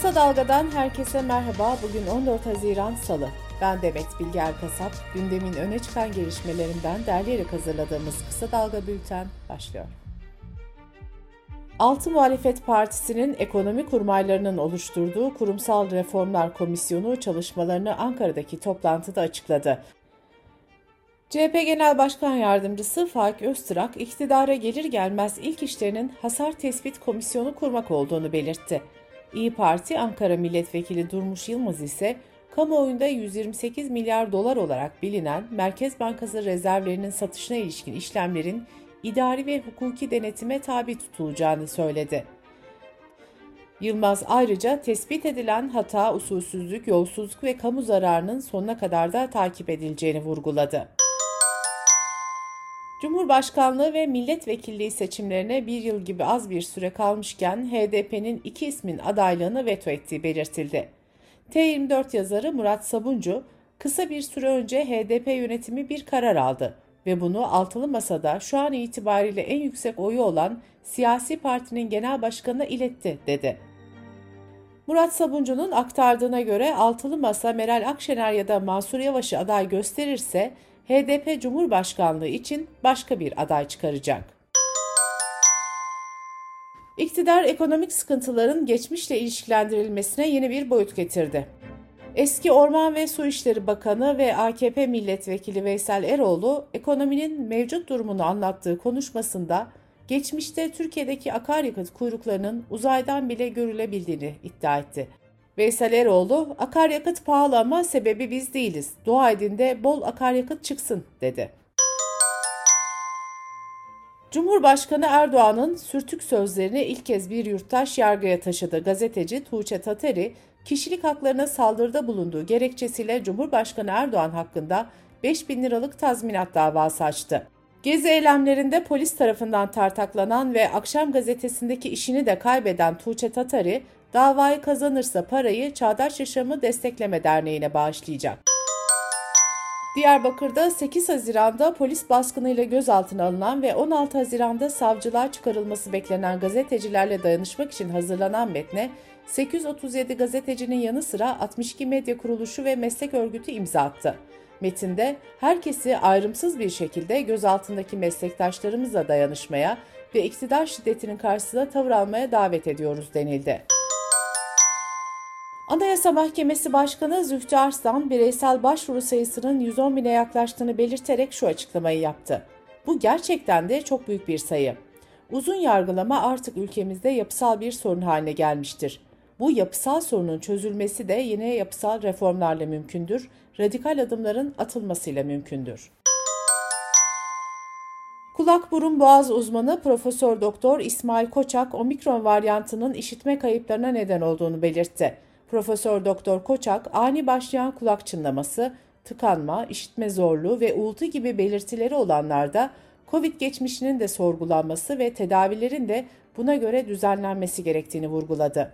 Kısa Dalga'dan herkese merhaba. Bugün 14 Haziran Salı. Ben Demet Bilge Erkasap. Gündemin öne çıkan gelişmelerinden derleyerek hazırladığımız Kısa Dalga Bülten başlıyor. Altı Muhalefet Partisi'nin ekonomi kurmaylarının oluşturduğu Kurumsal Reformlar Komisyonu çalışmalarını Ankara'daki toplantıda açıkladı. CHP Genel Başkan Yardımcısı Faik Öztürk, iktidara gelir gelmez ilk işlerinin hasar tespit komisyonu kurmak olduğunu belirtti. İyi Parti Ankara Milletvekili Durmuş Yılmaz ise kamuoyunda 128 milyar dolar olarak bilinen Merkez Bankası rezervlerinin satışına ilişkin işlemlerin idari ve hukuki denetime tabi tutulacağını söyledi. Yılmaz ayrıca tespit edilen hata, usulsüzlük, yolsuzluk ve kamu zararının sonuna kadar da takip edileceğini vurguladı. Cumhurbaşkanlığı ve milletvekilliği seçimlerine bir yıl gibi az bir süre kalmışken HDP'nin iki ismin adaylığını veto ettiği belirtildi. T24 yazarı Murat Sabuncu, kısa bir süre önce HDP yönetimi bir karar aldı ve bunu altılı masada şu an itibariyle en yüksek oyu olan siyasi partinin genel başkanına iletti, dedi. Murat Sabuncu'nun aktardığına göre altılı masa Meral Akşener ya da Mansur Yavaş'ı aday gösterirse HDP Cumhurbaşkanlığı için başka bir aday çıkaracak. İktidar ekonomik sıkıntıların geçmişle ilişkilendirilmesine yeni bir boyut getirdi. Eski Orman ve Su İşleri Bakanı ve AKP Milletvekili Veysel Eroğlu, ekonominin mevcut durumunu anlattığı konuşmasında geçmişte Türkiye'deki akaryakıt kuyruklarının uzaydan bile görülebildiğini iddia etti. Veysel Eroğlu, akaryakıt pahalı ama sebebi biz değiliz. Dua edin de bol akaryakıt çıksın dedi. Cumhurbaşkanı Erdoğan'ın sürtük sözlerini ilk kez bir yurttaş yargıya taşıdı. Gazeteci Tuğçe Tateri, kişilik haklarına saldırıda bulunduğu gerekçesiyle Cumhurbaşkanı Erdoğan hakkında 5 bin liralık tazminat davası açtı. Gezi eylemlerinde polis tarafından tartaklanan ve Akşam gazetesindeki işini de kaybeden Tuğçe Tatari, davayı kazanırsa parayı Çağdaş Yaşamı Destekleme Derneği'ne bağışlayacak. Diyarbakır'da 8 Haziran'da polis baskınıyla gözaltına alınan ve 16 Haziran'da savcılığa çıkarılması beklenen gazetecilerle dayanışmak için hazırlanan metne 837 gazetecinin yanı sıra 62 medya kuruluşu ve meslek örgütü imza attı. Metinde herkesi ayrımsız bir şekilde gözaltındaki meslektaşlarımızla dayanışmaya ve iktidar şiddetinin karşısında tavır almaya davet ediyoruz denildi. Anayasa Mahkemesi Başkanı Zühtü Arslan bireysel başvuru sayısının 110 bine yaklaştığını belirterek şu açıklamayı yaptı. Bu gerçekten de çok büyük bir sayı. Uzun yargılama artık ülkemizde yapısal bir sorun haline gelmiştir. Bu yapısal sorunun çözülmesi de yeni yapısal reformlarla mümkündür, radikal adımların atılmasıyla mümkündür. Kulak burun boğaz uzmanı Profesör Doktor İsmail Koçak omikron varyantının işitme kayıplarına neden olduğunu belirtti. Profesör Doktor Koçak ani başlayan kulak çınlaması, tıkanma, işitme zorluğu ve uğultu gibi belirtileri olanlarda COVID geçmişinin de sorgulanması ve tedavilerin de buna göre düzenlenmesi gerektiğini vurguladı.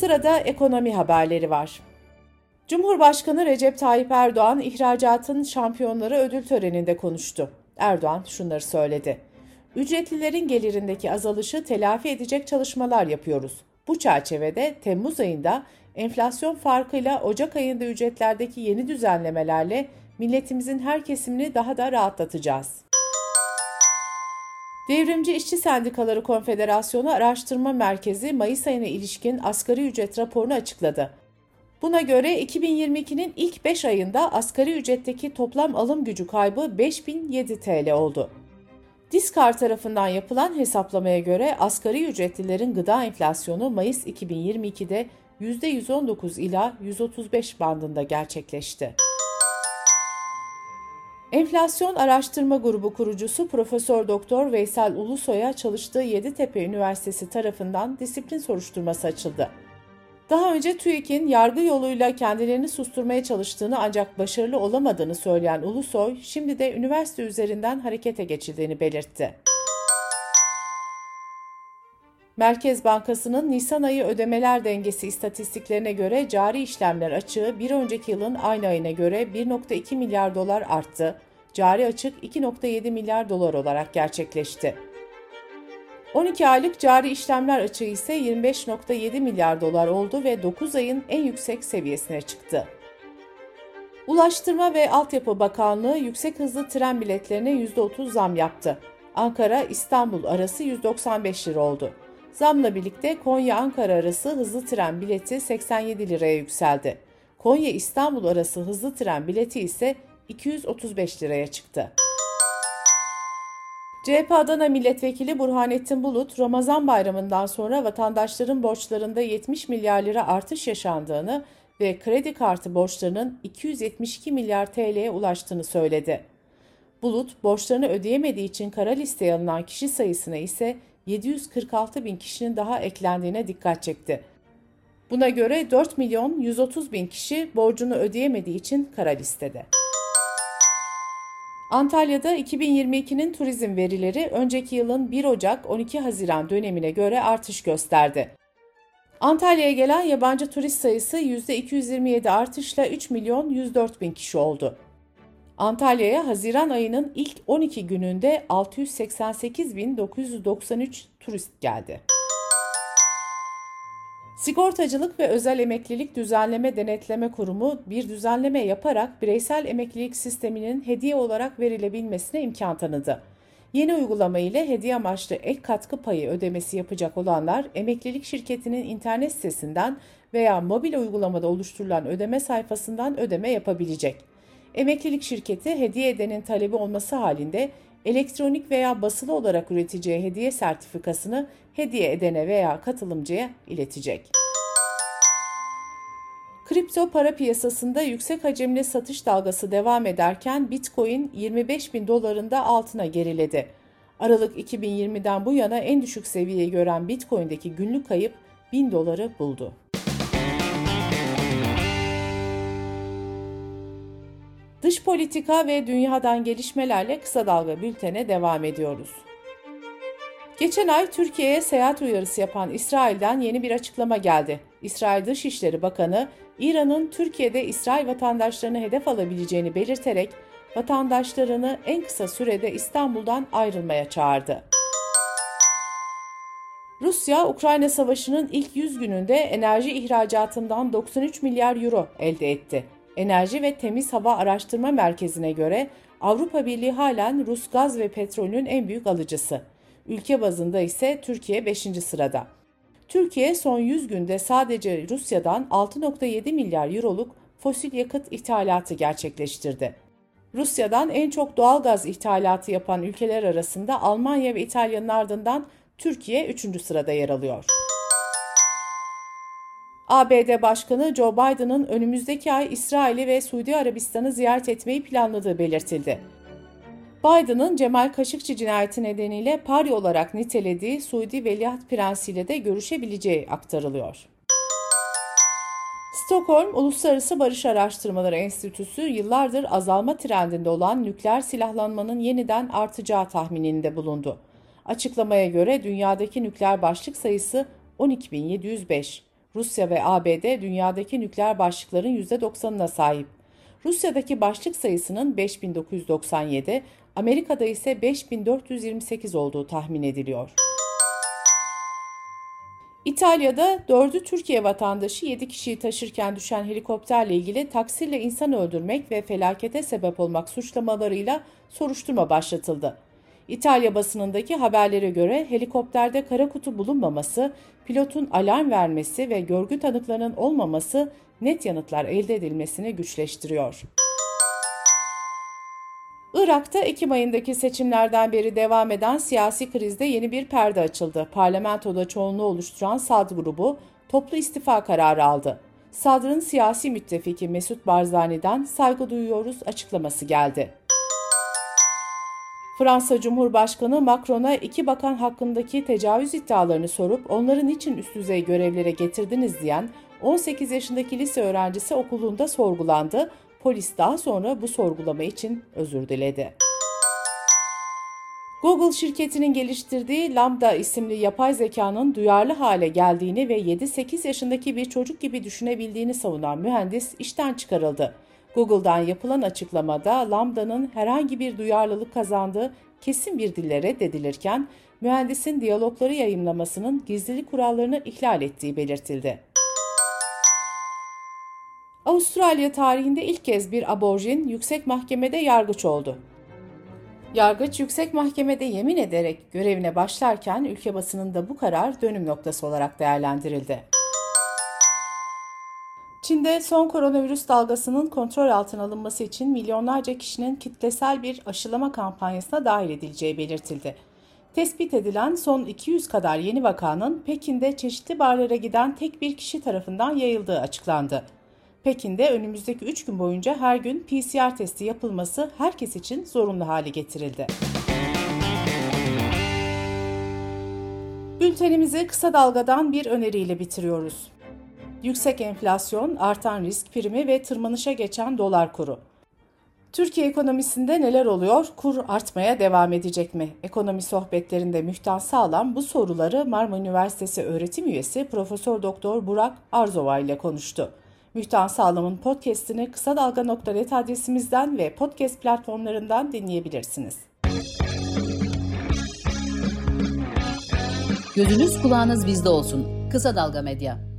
Sırada ekonomi haberleri var. Cumhurbaşkanı Recep Tayyip Erdoğan ihracatın şampiyonları ödül töreninde konuştu. Erdoğan şunları söyledi. Ücretlilerin gelirindeki azalışı telafi edecek çalışmalar yapıyoruz. Bu çerçevede Temmuz ayında enflasyon farkıyla Ocak ayında ücretlerdeki yeni düzenlemelerle milletimizin her kesimini daha da rahatlatacağız. Devrimci İşçi Sendikaları Konfederasyonu Araştırma Merkezi Mayıs ayına ilişkin asgari ücret raporunu açıkladı. Buna göre 2022'nin ilk 5 ayında asgari ücretteki toplam alım gücü kaybı 5007 TL oldu. Diskar tarafından yapılan hesaplamaya göre asgari ücretlilerin gıda enflasyonu Mayıs 2022'de %119 ila 135 bandında gerçekleşti. Enflasyon Araştırma Grubu kurucusu Profesör Doktor Veysel Ulusoy'a çalıştığı Yeditepe Üniversitesi tarafından disiplin soruşturması açıldı. Daha önce TÜİK'in yargı yoluyla kendilerini susturmaya çalıştığını ancak başarılı olamadığını söyleyen Ulusoy, şimdi de üniversite üzerinden harekete geçildiğini belirtti. Merkez Bankası'nın Nisan ayı ödemeler dengesi istatistiklerine göre cari işlemler açığı bir önceki yılın aynı ayına göre 1.2 milyar dolar arttı. Cari açık 2.7 milyar dolar olarak gerçekleşti. 12 aylık cari işlemler açığı ise 25.7 milyar dolar oldu ve 9 ayın en yüksek seviyesine çıktı. Ulaştırma ve Altyapı Bakanlığı yüksek hızlı tren biletlerine %30 zam yaptı. Ankara-İstanbul arası 195 lira oldu. Zamla birlikte Konya-Ankara arası hızlı tren bileti 87 liraya yükseldi. Konya-İstanbul arası hızlı tren bileti ise 235 liraya çıktı. CHP Adana Milletvekili Burhanettin Bulut, Ramazan bayramından sonra vatandaşların borçlarında 70 milyar lira artış yaşandığını ve kredi kartı borçlarının 272 milyar TL'ye ulaştığını söyledi. Bulut, borçlarını ödeyemediği için kara listeye alınan kişi sayısına ise 746 bin kişinin daha eklendiğine dikkat çekti. Buna göre 4 milyon 130 bin kişi borcunu ödeyemediği için kara listede. Antalya'da 2022'nin turizm verileri önceki yılın 1 Ocak-12 Haziran dönemine göre artış gösterdi. Antalya'ya gelen yabancı turist sayısı %227 artışla 3 milyon 104 bin kişi oldu. Antalya'ya Haziran ayının ilk 12 gününde 688.993 turist geldi. Sigortacılık ve Özel Emeklilik Düzenleme Denetleme Kurumu bir düzenleme yaparak bireysel emeklilik sisteminin hediye olarak verilebilmesine imkan tanıdı. Yeni uygulama ile hediye amaçlı ek katkı payı ödemesi yapacak olanlar emeklilik şirketinin internet sitesinden veya mobil uygulamada oluşturulan ödeme sayfasından ödeme yapabilecek. Emeklilik şirketi hediye edenin talebi olması halinde elektronik veya basılı olarak üreteceği hediye sertifikasını hediye edene veya katılımcıya iletecek. Kripto para piyasasında yüksek hacimli satış dalgası devam ederken Bitcoin 25 bin dolarında altına geriledi. Aralık 2020'den bu yana en düşük seviyeyi gören Bitcoin'deki günlük kayıp 1000 doları buldu. Dış politika ve dünyadan gelişmelerle kısa dalga bültene devam ediyoruz. Geçen ay Türkiye'ye seyahat uyarısı yapan İsrail'den yeni bir açıklama geldi. İsrail Dışişleri Bakanı, İran'ın Türkiye'de İsrail vatandaşlarını hedef alabileceğini belirterek vatandaşlarını en kısa sürede İstanbul'dan ayrılmaya çağırdı. Rusya, Ukrayna Savaşı'nın ilk 100 gününde enerji ihracatından 93 milyar euro elde etti. Enerji ve Temiz Hava Araştırma Merkezi'ne göre Avrupa Birliği halen Rus gaz ve petrolün en büyük alıcısı. Ülke bazında ise Türkiye 5. sırada. Türkiye son 100 günde sadece Rusya'dan 6.7 milyar euroluk fosil yakıt ithalatı gerçekleştirdi. Rusya'dan en çok doğal gaz ithalatı yapan ülkeler arasında Almanya ve İtalya'nın ardından Türkiye 3. sırada yer alıyor. ABD Başkanı Joe Biden'ın önümüzdeki ay İsrail'i ve Suudi Arabistan'ı ziyaret etmeyi planladığı belirtildi. Biden'ın Cemal Kaşıkçı cinayeti nedeniyle pari olarak nitelediği Suudi Veliaht Prensi ile de görüşebileceği aktarılıyor. Stockholm Uluslararası Barış Araştırmaları Enstitüsü yıllardır azalma trendinde olan nükleer silahlanmanın yeniden artacağı tahmininde bulundu. Açıklamaya göre dünyadaki nükleer başlık sayısı 12.705. Rusya ve ABD dünyadaki nükleer başlıkların %90'ına sahip. Rusya'daki başlık sayısının 5997, Amerika'da ise 5428 olduğu tahmin ediliyor. İtalya'da 4'ü Türkiye vatandaşı 7 kişiyi taşırken düşen helikopterle ilgili taksirle insan öldürmek ve felakete sebep olmak suçlamalarıyla soruşturma başlatıldı. İtalya basınındaki haberlere göre helikopterde kara kutu bulunmaması, pilotun alarm vermesi ve görgü tanıklarının olmaması net yanıtlar elde edilmesini güçleştiriyor. Irak'ta Ekim ayındaki seçimlerden beri devam eden siyasi krizde yeni bir perde açıldı. Parlamentoda çoğunluğu oluşturan Sad grubu toplu istifa kararı aldı. Sadr'ın siyasi müttefiki Mesut Barzani'den saygı duyuyoruz açıklaması geldi. Fransa Cumhurbaşkanı Macron'a iki bakan hakkındaki tecavüz iddialarını sorup onları niçin üst düzey görevlere getirdiniz diyen 18 yaşındaki lise öğrencisi okulunda sorgulandı. Polis daha sonra bu sorgulama için özür diledi. Google şirketinin geliştirdiği Lambda isimli yapay zekanın duyarlı hale geldiğini ve 7-8 yaşındaki bir çocuk gibi düşünebildiğini savunan mühendis işten çıkarıldı. Google'dan yapılan açıklamada Lambda'nın herhangi bir duyarlılık kazandığı kesin bir dille reddedilirken mühendisin diyalogları yayınlamasının gizlilik kurallarını ihlal ettiği belirtildi. Avustralya tarihinde ilk kez bir aborjin yüksek mahkemede yargıç oldu. Yargıç yüksek mahkemede yemin ederek görevine başlarken ülke basınında bu karar dönüm noktası olarak değerlendirildi. Çin'de son koronavirüs dalgasının kontrol altına alınması için milyonlarca kişinin kitlesel bir aşılama kampanyasına dahil edileceği belirtildi. Tespit edilen son 200 kadar yeni vakanın Pekin'de çeşitli barlara giden tek bir kişi tarafından yayıldığı açıklandı. Pekin'de önümüzdeki 3 gün boyunca her gün PCR testi yapılması herkes için zorunlu hale getirildi. Bültenimizi kısa dalgadan bir öneriyle bitiriyoruz. Yüksek enflasyon, artan risk primi ve tırmanışa geçen dolar kuru. Türkiye ekonomisinde neler oluyor? Kur artmaya devam edecek mi? Ekonomi sohbetlerinde Mühtan Sağlam bu soruları Marmara Üniversitesi öğretim üyesi Profesör Doktor Burak Arzova ile konuştu. Mühtan Sağlam'ın podcast'ini kısa dalga.net adresimizden ve podcast platformlarından dinleyebilirsiniz. Gözünüz kulağınız bizde olsun. Kısa Dalga Medya.